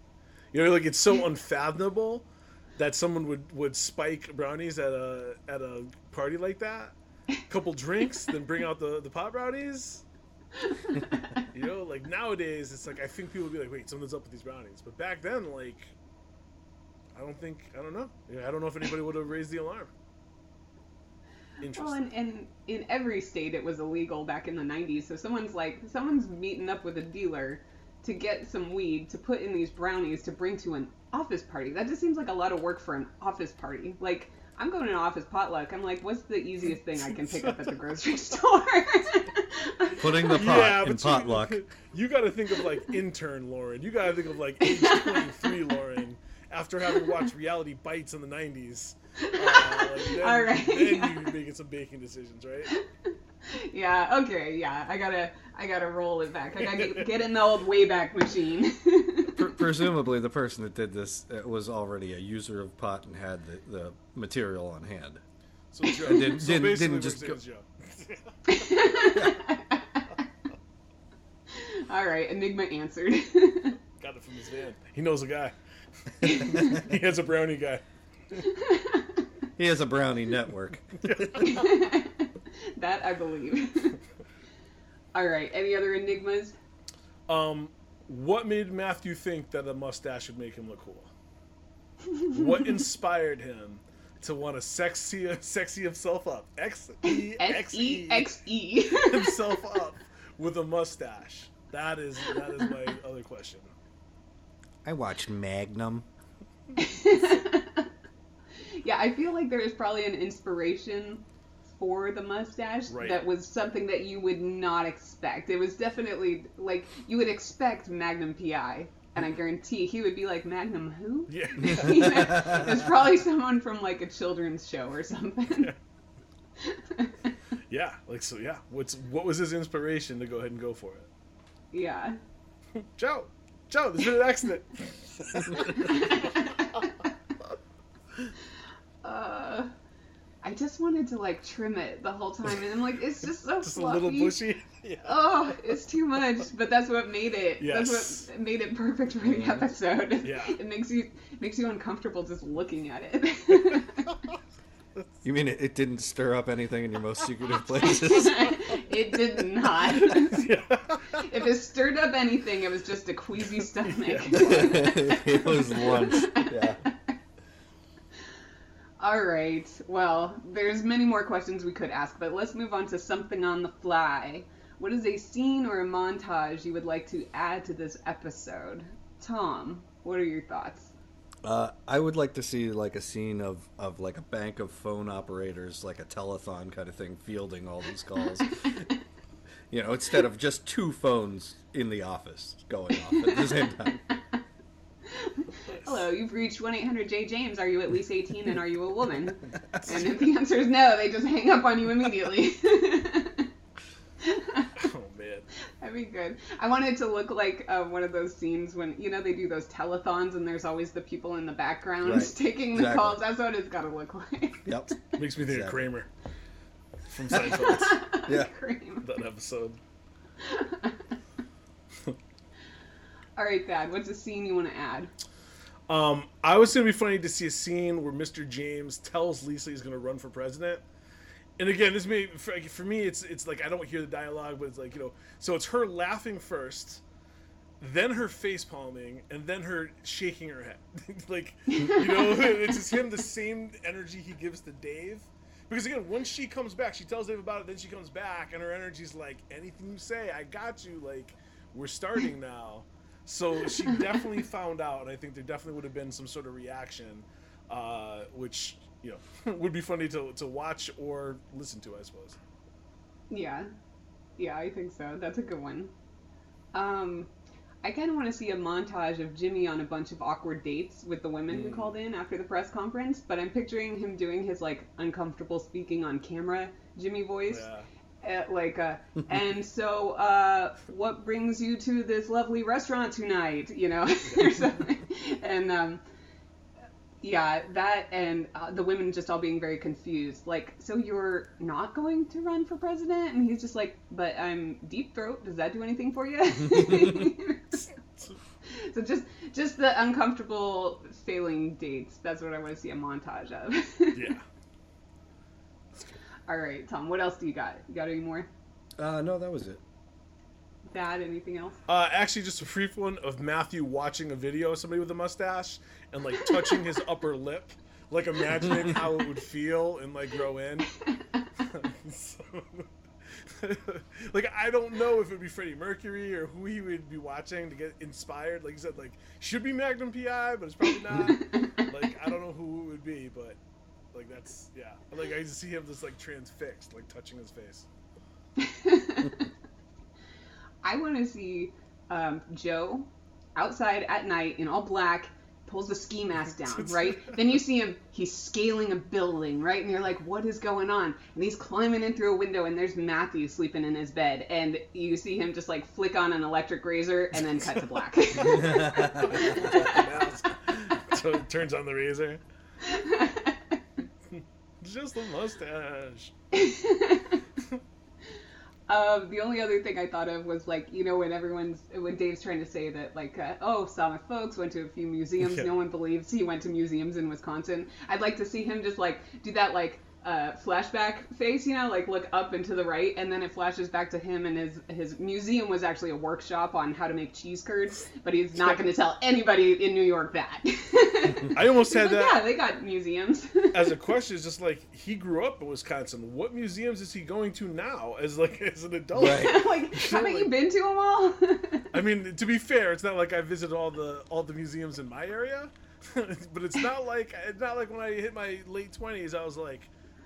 You know, like it's so unfathomable that someone would would spike brownies at a at a party like that. Couple drinks, then bring out the the pot brownies. You know, like nowadays, it's like I think people would be like, "Wait, something's up with these brownies." But back then, like, I don't think I don't know. I don't know if anybody would have raised the alarm. Interesting. Well, and, and in every state it was illegal back in the 90s. So someone's like, someone's meeting up with a dealer to get some weed to put in these brownies to bring to an office party. That just seems like a lot of work for an office party. Like, I'm going to an office potluck. I'm like, what's the easiest thing I can pick up at the grocery store? Putting the pot in potluck. You, you got to think of like intern Lauren. You got to think of like age 23 Lauren after having watched reality bites in the 90s. Uh, like, then, All right, Then yeah. you're making some baking decisions, right? yeah, okay, yeah. I gotta, I gotta roll it back. I gotta get, get in the old Wayback Machine. Pre- presumably, the person that did this uh, was already a user of pot and had the, the material on hand. So Joe. didn't- so didn't- basically, didn't just go- it's Joe. All right, Enigma answered. Got it from his van. He knows a guy. he has a brownie guy. He has a brownie network. that I believe. All right, any other enigmas? Um, what made Matthew think that a mustache would make him look cool? what inspired him to want to sexy sexy himself up? X E S X E E X E. himself up with a mustache. That is that is my other question. I watched Magnum. Yeah, I feel like there is probably an inspiration for the mustache Right. that was something that you would not expect. It was definitely like you would expect Magnum PI, and I guarantee he would be like Magnum who? Yeah. You know, It's probably someone from like a children's show or something. yeah, like so yeah. What's what was his inspiration to go ahead and go for it? yeah. Joe, Joe, there's been an accident. Uh, I just wanted to like trim it the whole time, and I'm like, it's just so Just a fluffy. little bushy. Yeah. Oh, it's too much, but that's what made it. Yes. That's what made it perfect for the mm-hmm. episode. Yeah. It makes you makes you uncomfortable just looking at it. You mean it, it didn't stir up anything in your most secretive places? it did not. yeah. if it stirred up anything, it was just a queasy stomach. it was lunch. Yeah. All right. Well, there's many more questions we could ask, but let's move on to something on the fly. What is a scene or a montage you would like to add to this episode? Tom, what are your thoughts? Uh, I would like to see like a scene of, of like a bank of phone operators, like a telethon kind of thing, fielding all these calls. you know, instead of just two phones in the office going off at the same time. Hello, you've reached 1 800 J James. Are you at least 18 and are you a woman? And if the answer is no, they just hang up on you immediately. Oh man. That'd be good. I want it to look like uh, one of those scenes when, you know, they do those telethons and there's always the people in the background Right. taking the Exactly. calls. That's what it's got to look like. Yep. Makes me think of Kramer from Seinfeld. Yeah. Cream. that episode. All right, Thad, what's a scene you want to add? Um, I was gonna be funny to see a scene where Mr. James tells Lisa he's gonna run for president. And again, this may for, for me, it's it's like I don't hear the dialogue, but it's like you know, so it's her laughing first, then her face palming, and then her shaking her head. like you know, it's just him the same energy he gives to Dave. Because again, once she comes back, she tells Dave about it. Then she comes back, and her energy's like, "Anything you say, I got you." Like, we're starting now. So she definitely found out, and I think there definitely would have been some sort of reaction, uh, which you know would be funny to to watch or listen to, I suppose. Yeah. Yeah, I think so. That's a good one. Um, I kind of want to see a montage of Jimmy on a bunch of awkward dates with the women who called in after the press conference, but I'm picturing him doing his like uncomfortable speaking on camera Jimmy voice. Yeah. Like, uh, and so, uh, what brings you to this lovely restaurant tonight? You know, and um, yeah, that and uh, the women just all being very confused. Like, so you're not going to run for president? And he's just like, but I'm deep throat. Does that do anything for you? so just just the uncomfortable failing dates. That's what I want to see a montage of. Yeah. All right, Tom. What else do you got? You got any more? Uh, no, that was it. Thad? Anything else? Uh, actually, just a brief one of Matthew watching a video of somebody with a mustache and like touching his upper lip, like imagining how it would feel and like grow in. So- like I don't know if it'd be Freddie Mercury or who he would be watching to get inspired. Like you said, like should be Magnum PI, but it's probably not. like I don't know who it would be, but like that's yeah. Like I used to see him just like transfixed, like touching his face. I want to see um, Joe outside at night in all black, pulls the ski mask down, right? then you see him, he's scaling a building, right? And you're like, what is going on? And he's climbing in through a window, and there's Matthew sleeping in his bed. And you see him just like flick on an electric razor and then cut to black. so it turns on the razor. Just a mustache. Um, the only other thing I thought of was like, you know, when everyone's when Dave's trying to say that like, uh, oh, saw my folks, went to a few museums. Yeah. No one believes he went to museums in Wisconsin. I'd like to see him just like do that like uh, flashback face, you know, like look up and to the right, and then it flashes back to him and his his museum was actually a workshop on how to make cheese curds, but he's not going to tell anybody in New York that. I almost He's had like, that Yeah, they got museums. as a question. It's just like he grew up in Wisconsin. What museums is he going to now as like as an adult? Right. like, haven't you been to them all? I mean, to be fair, it's not like I visit all the all the museums in my area, but it's not like it's not like when I hit my late twenties, I was like,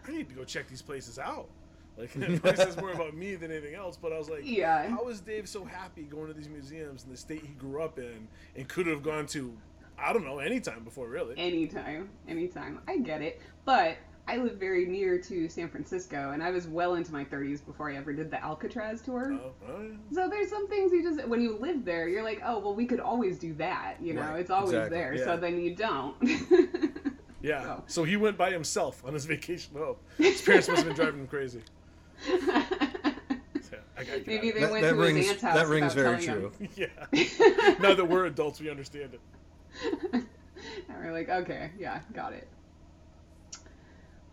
I need to go check these places out. Like, it probably says more about me than anything else. But I was like, Yeah. how is Dave so happy going to these museums in the state he grew up in and could have gone to, I don't know, anytime before, really. Anytime, anytime. I get it. But I live very near to San Francisco, and I was well into my 30s before I ever did the Alcatraz tour. Oh, oh, yeah. So there's some things you just, when you live there, you're like, oh, well, we could always do that. You know, Right, it's always exactly, there. yeah. So then you don't. Yeah. So. So he went by himself on his vacation home. His parents must have been driving him crazy. Yeah, I gotta Maybe they That, went that to rings his aunt's house that rings very true. of it. Yeah. now that we're adults, we understand it. And we're like, okay, yeah, got it.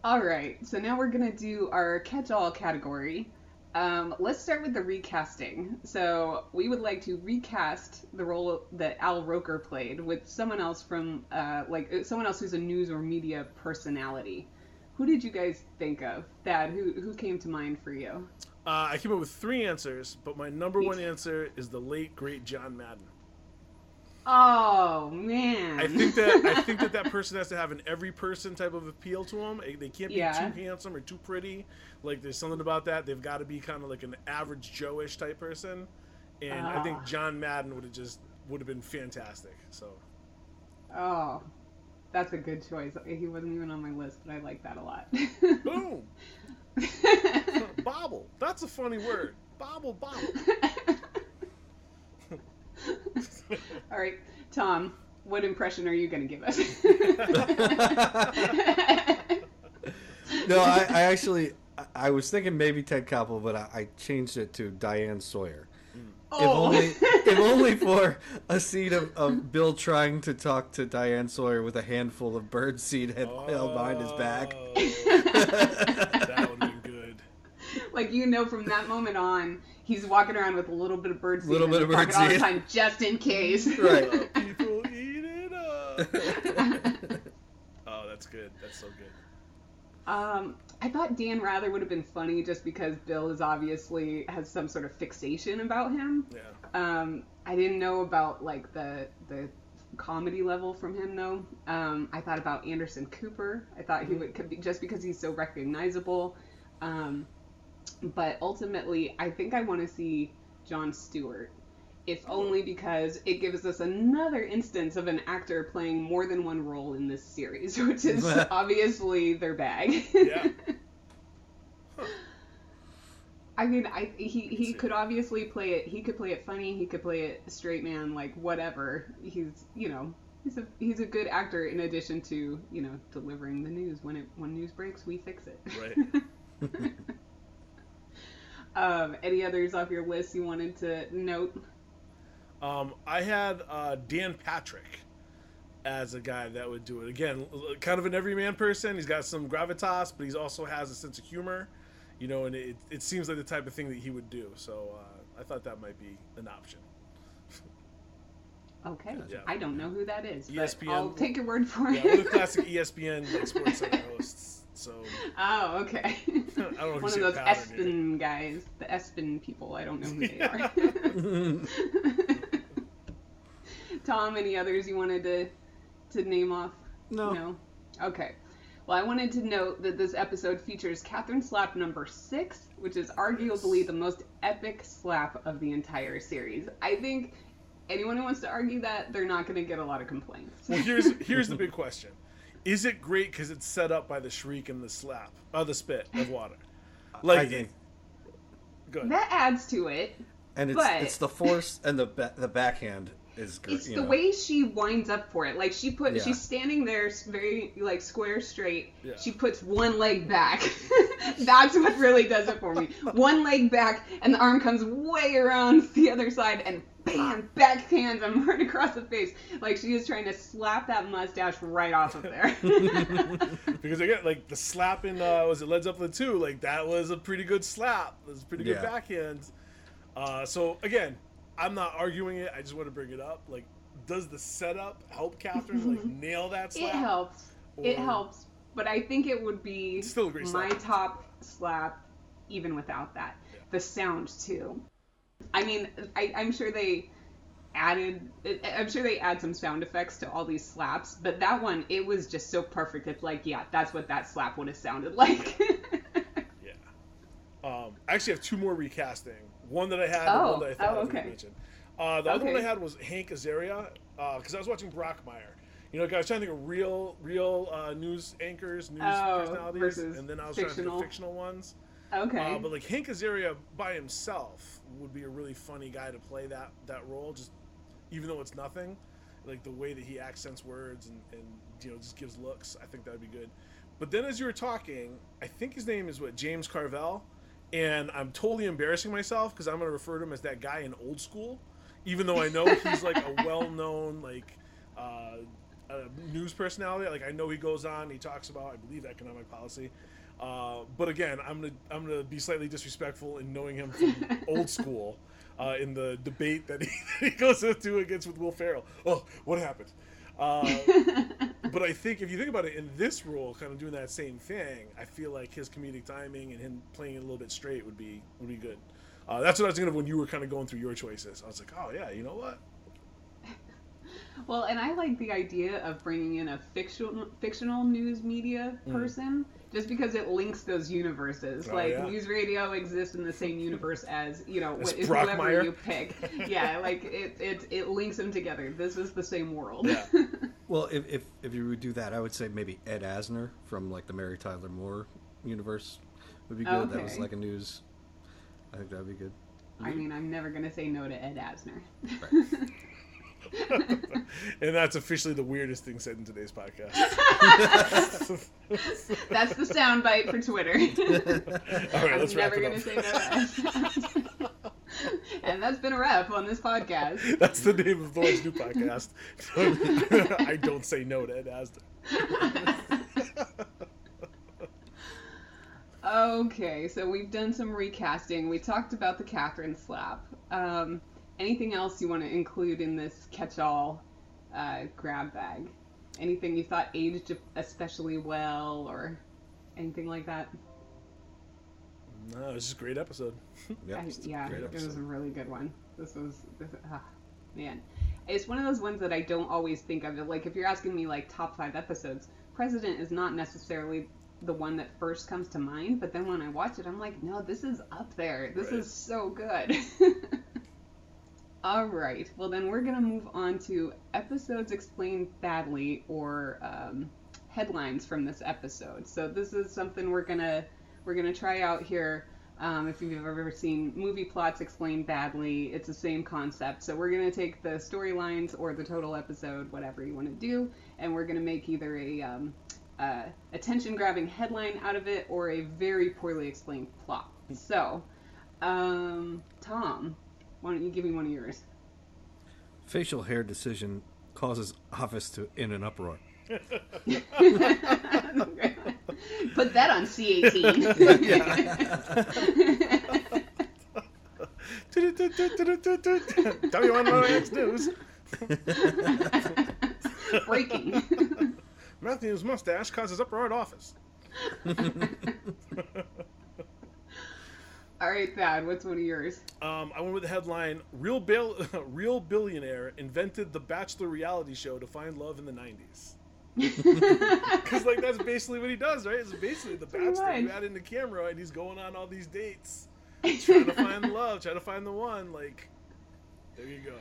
All right, so now we're gonna do our catch-all category. Um, let's start with the recasting. So we would like to recast the role that Al Roker played with someone else from, uh, like uh, someone else who's a news or media personality. Who did you guys think of? Thad, who who came to mind for you? Uh, I came up with three answers, but my number one answer is the late great John Madden. Oh man, I think that I think that that person has to have an every person type of appeal to them. They can't be Yeah. too handsome or too pretty. Like there's something about that. They've got to be kind of like an average Joe-ish type person. And I think Ah. John Madden would have just would have been fantastic. So oh, that's a good choice. He wasn't even on my list, but I like that a lot. boom, bobble. That's a funny word. Bobble, bobble. All right, Tom, what impression are you going to give us? No, I, I actually I, I was thinking maybe Ted Koppel, but I, I changed it to Diane Sawyer. Mm. If Oh. only if only for a scene of, of Bill trying to talk to Diane Sawyer with a handful of bird seed held held behind his back. Oh, that would have been good. like you know, from that moment on, he's walking around with a little bit of bird seed Little bit of bird pocket all the time, just in case. Right. People eat it up. Oh, that's good. That's so good. Um, I thought Dan Rather would have been funny just because Bill is obviously has some sort of fixation about him. Yeah. Um, I didn't know about like the the comedy level from him though. Um, I thought about Anderson Cooper. I thought he would could be just because he's so recognizable. Um, but ultimately, I think I want to see Jon Stewart. If only because it gives us another instance of an actor playing more than one role in this series, which is obviously their bag. Yeah. I mean, I he, he could obviously play it. He could play it funny. He could play it straight man, like whatever. He's you know he's a he's a good actor. In addition to you know delivering the news when it when news breaks, we fix it. Right. Um, any others off your list you wanted to note? Um, I had uh, Dan Patrick as a guy that would do it. Again, kind of an everyman person. He's got some gravitas, but he also has a sense of humor. You know, and it, it seems like the type of thing that he would do. So uh, I thought that might be an option. Okay, Yeah. I don't know who that is, ESPN. I'll take your word for Yeah, one the it. classic E ESPN like sports center hosts. So oh, okay. I don't know One of those pattern here. Espen guys, the Espen people. I don't know who they are. Tom, any others you wanted to to name off? No. No. Okay. Well, I wanted to note that this episode features Catherine slap number six, which is arguably the most epic slap of the entire series. I think anyone who wants to argue that, they're not going to get a lot of complaints. Well, here's here's the big question: Is it great because it's set up by the shriek and the slap, uh, the spit of water? I Like, think, good. that adds to it. and it's but- it's the force and the ba- the backhand is good. It's you the know. way she winds up for it. Like she put, Yeah. she's standing there very like square straight. Yeah. She puts one leg back. That's what really does it for me. One leg back, and the arm comes way around the other side, and bam, backhands him right across the face. Like she is trying to slap that mustache right off of there. because again, like the slap in uh, was it Led Zeppelin two? Like that was a pretty good slap. It was a pretty good Yeah. backhand. Uh, so again, I'm not arguing it. I just want to bring it up. Like, does the setup help Catherine like nail that slap? it slap? helps. It helps, but I think it would be still a great my top slap even without that. The sound too. I mean, I, I'm sure they added. I'm sure they add some sound effects to all these slaps, but that one it was just so perfect. It's like, yeah, that's what that slap would have sounded like. Yeah. Um, I actually have two more recasting. One that I had, and Oh, one that I thought oh, I was okay. gonna mention. Uh, the other one I had was Hank Azaria, because I was watching Brockmire. You know, 'cause I was trying to think of real, real uh, news anchors, news Oh, personalities, and then I was trying to fictional. think of fictional ones. Okay. Uh, but like Hank Azaria by himself would be a really funny guy to play that that role. Just even though it's nothing, like the way that he accents words and, and you know just gives looks. I think that'd be good. But then as you were talking, I think his name is what James Carville, and I'm totally embarrassing myself because I'm going to refer to him as that guy in Old School, even though I know he's like a well-known like. Uh, a news personality. Like I know he goes on, he talks about, I believe, economic policy. Uh, but again, I'm gonna I'm gonna be slightly disrespectful in knowing him from old school uh, in the debate that he, that he goes into against with Will Ferrell. Oh, what happened? Uh, but I think if you think about it in this role, kind of doing that same thing, I feel like his comedic timing and him playing it a little bit straight would be would be good. Uh, that's what I was thinking of when you were kind of going through your choices. I was like, oh yeah, you know what? Well, and I like the idea of bringing in a fictional fictional news media person, just because it links those universes. Oh, like yeah. news radio exists in the same universe as you know As wh- whoever Brockmire. you pick. Yeah, like it, it it links them together. This is the same world. Yeah. Well, if, if if you would do that, I would say maybe Ed Asner from like the Mary Tyler Moore universe would be good. That was like a news. I think that'd be good. I mean, I'm never gonna say no to Ed Asner. and that's officially the weirdest thing said in today's podcast. That's the soundbite for Twitter. All right, I'm let's wrap never say no to Ed Asner. and that's been a wrap on this podcast. That's the name of Thor's new podcast. I don't say no to Ed Asner. Okay, so we've done some recasting. We talked about the Catherine slap. Um, anything else you want to include in this catch-all uh, grab bag? Anything you thought aged especially well, or Anything like that? No, it's just a great episode. Yep, I- it's a yeah, great it was a really good one. This was, this, ah, man. It's one of those ones that I don't always think of. Like, if you're asking me, like, top five episodes, President is not necessarily the one that first comes to mind, but then when I watch it, I'm like, no, this is up there. This Right. is so good. All right. Well, then we're going to move on to episodes explained badly or um, headlines from this episode. So this is something we're going to we're to try out here. Um, if you've ever seen movie plots explained badly, it's the same concept. So we're going to take the storylines or the total episode, whatever you want to do, and we're going to make either a um, uh, attention-grabbing headline out of it or a very poorly explained plot. So, um, Tom, why don't you give me one of yours? Facial hair decision causes office to in an uproar. Put that on C18. WNYX News. Breaking. Matthew's mustache causes uproar at office. All right, Thad, what's one of yours? Um, I went with the headline: "Real Bill, real billionaire invented the Bachelor reality show to find love in the '90s." Because like that's basically what he does, right? It's basically the Pretty Bachelor. You much. add in the camera, and he's going on all these dates, trying to find love, trying to find the one. Like, there you go.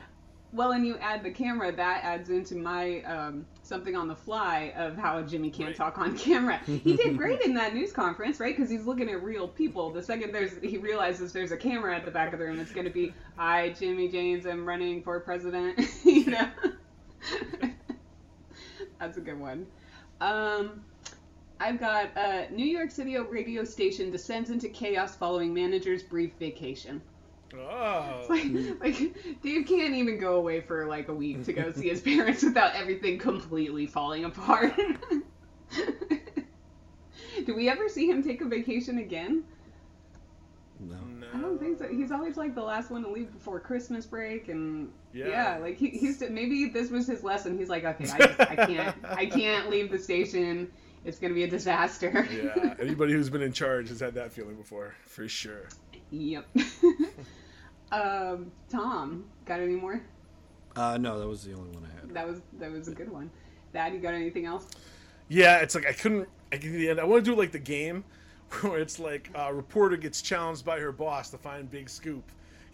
Well, and you add the camera, that adds into my um, something on the fly of how Jimmy can't Right. talk on camera. He did great in that news conference, right? Because he's looking at real people. The second there's he realizes there's a camera at the back of the room, it's going to be, "I, Jimmy James, I'm running for president." you know, that's a good one. Um, I've got uh, New York City radio station descends into chaos following manager's brief vacation. Oh, Like, like Dave can't even go away for like a week to go see his parents without everything completely falling apart. Do we ever see him take a vacation again? No. no. I don't think so. He's always like the last one to leave before Christmas break, and yeah, Yeah. like he, he's maybe this was his lesson. He's like, okay, I, just, I can't, I can't leave the station. It's gonna be a disaster. Yeah, anybody who's been in charge has had that feeling before, for sure. yep. Um, Tom, got any more? Uh, no, that was the only one I had. That was that was a good one. Thad, you got anything else? Yeah, it's like I couldn't. I get to the end. I want to do like the game, where it's like a reporter gets challenged by her boss to find big scoop.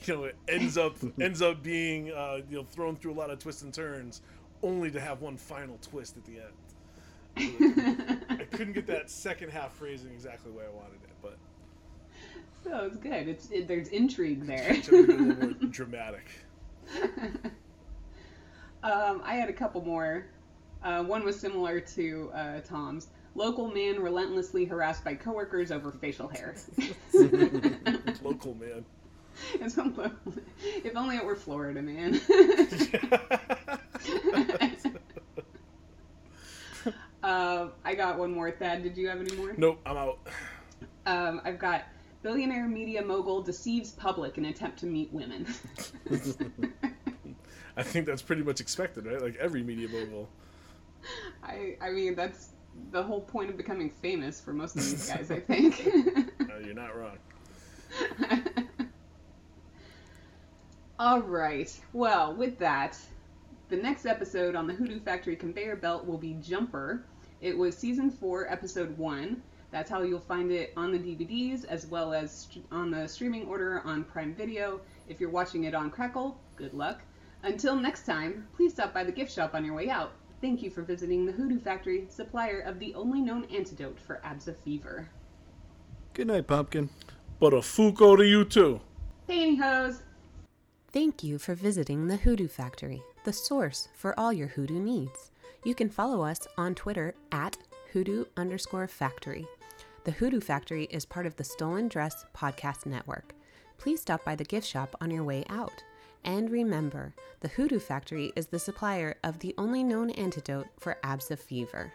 You know, it ends up ends up being uh, you know thrown through a lot of twists and turns, only to have one final twist at the end. I couldn't get that second half phrasing exactly the way I wanted it, but So it's good. It's it, there's intrigue there. it's a little more dramatic. um, I had a couple more. Uh, one was similar to uh, Tom's. Local man relentlessly harassed by coworkers over facial hair. Local man. It's if only it were Florida, man. uh, I got one more. Thad, did you have any more? nope, I'm out. Um, I've got billionaire media mogul deceives public in attempt to meet women. I think that's pretty much expected, right? Like every media mogul. I I mean that's the whole point of becoming famous for most of these guys, I think. Uh, you're not wrong. All right. Well, with that, the next episode on the Hoodoo Factory conveyor belt will be Jumper. It was season 4, episode 1. That's how you'll find it on the DVDs as well as st- on the streaming order on Prime Video. If you're watching it on Crackle, good luck. Until next time, please stop by the gift shop on your way out. Thank you for visiting the Hoodoo Factory, supplier of the only known antidote for ABSA fever. Good night, Pumpkin. But a Fuko to you too. Pantyhose! Thank you for visiting the Hoodoo Factory, the source for all your hoodoo needs. You can follow us on Twitter at hoodoo underscore factory. The Hoodoo Factory is part of the Stolen Dress Podcast Network. Please stop by the gift shop on your way out. And remember, the Hoodoo Factory is the supplier of the only known antidote for ABSA fever.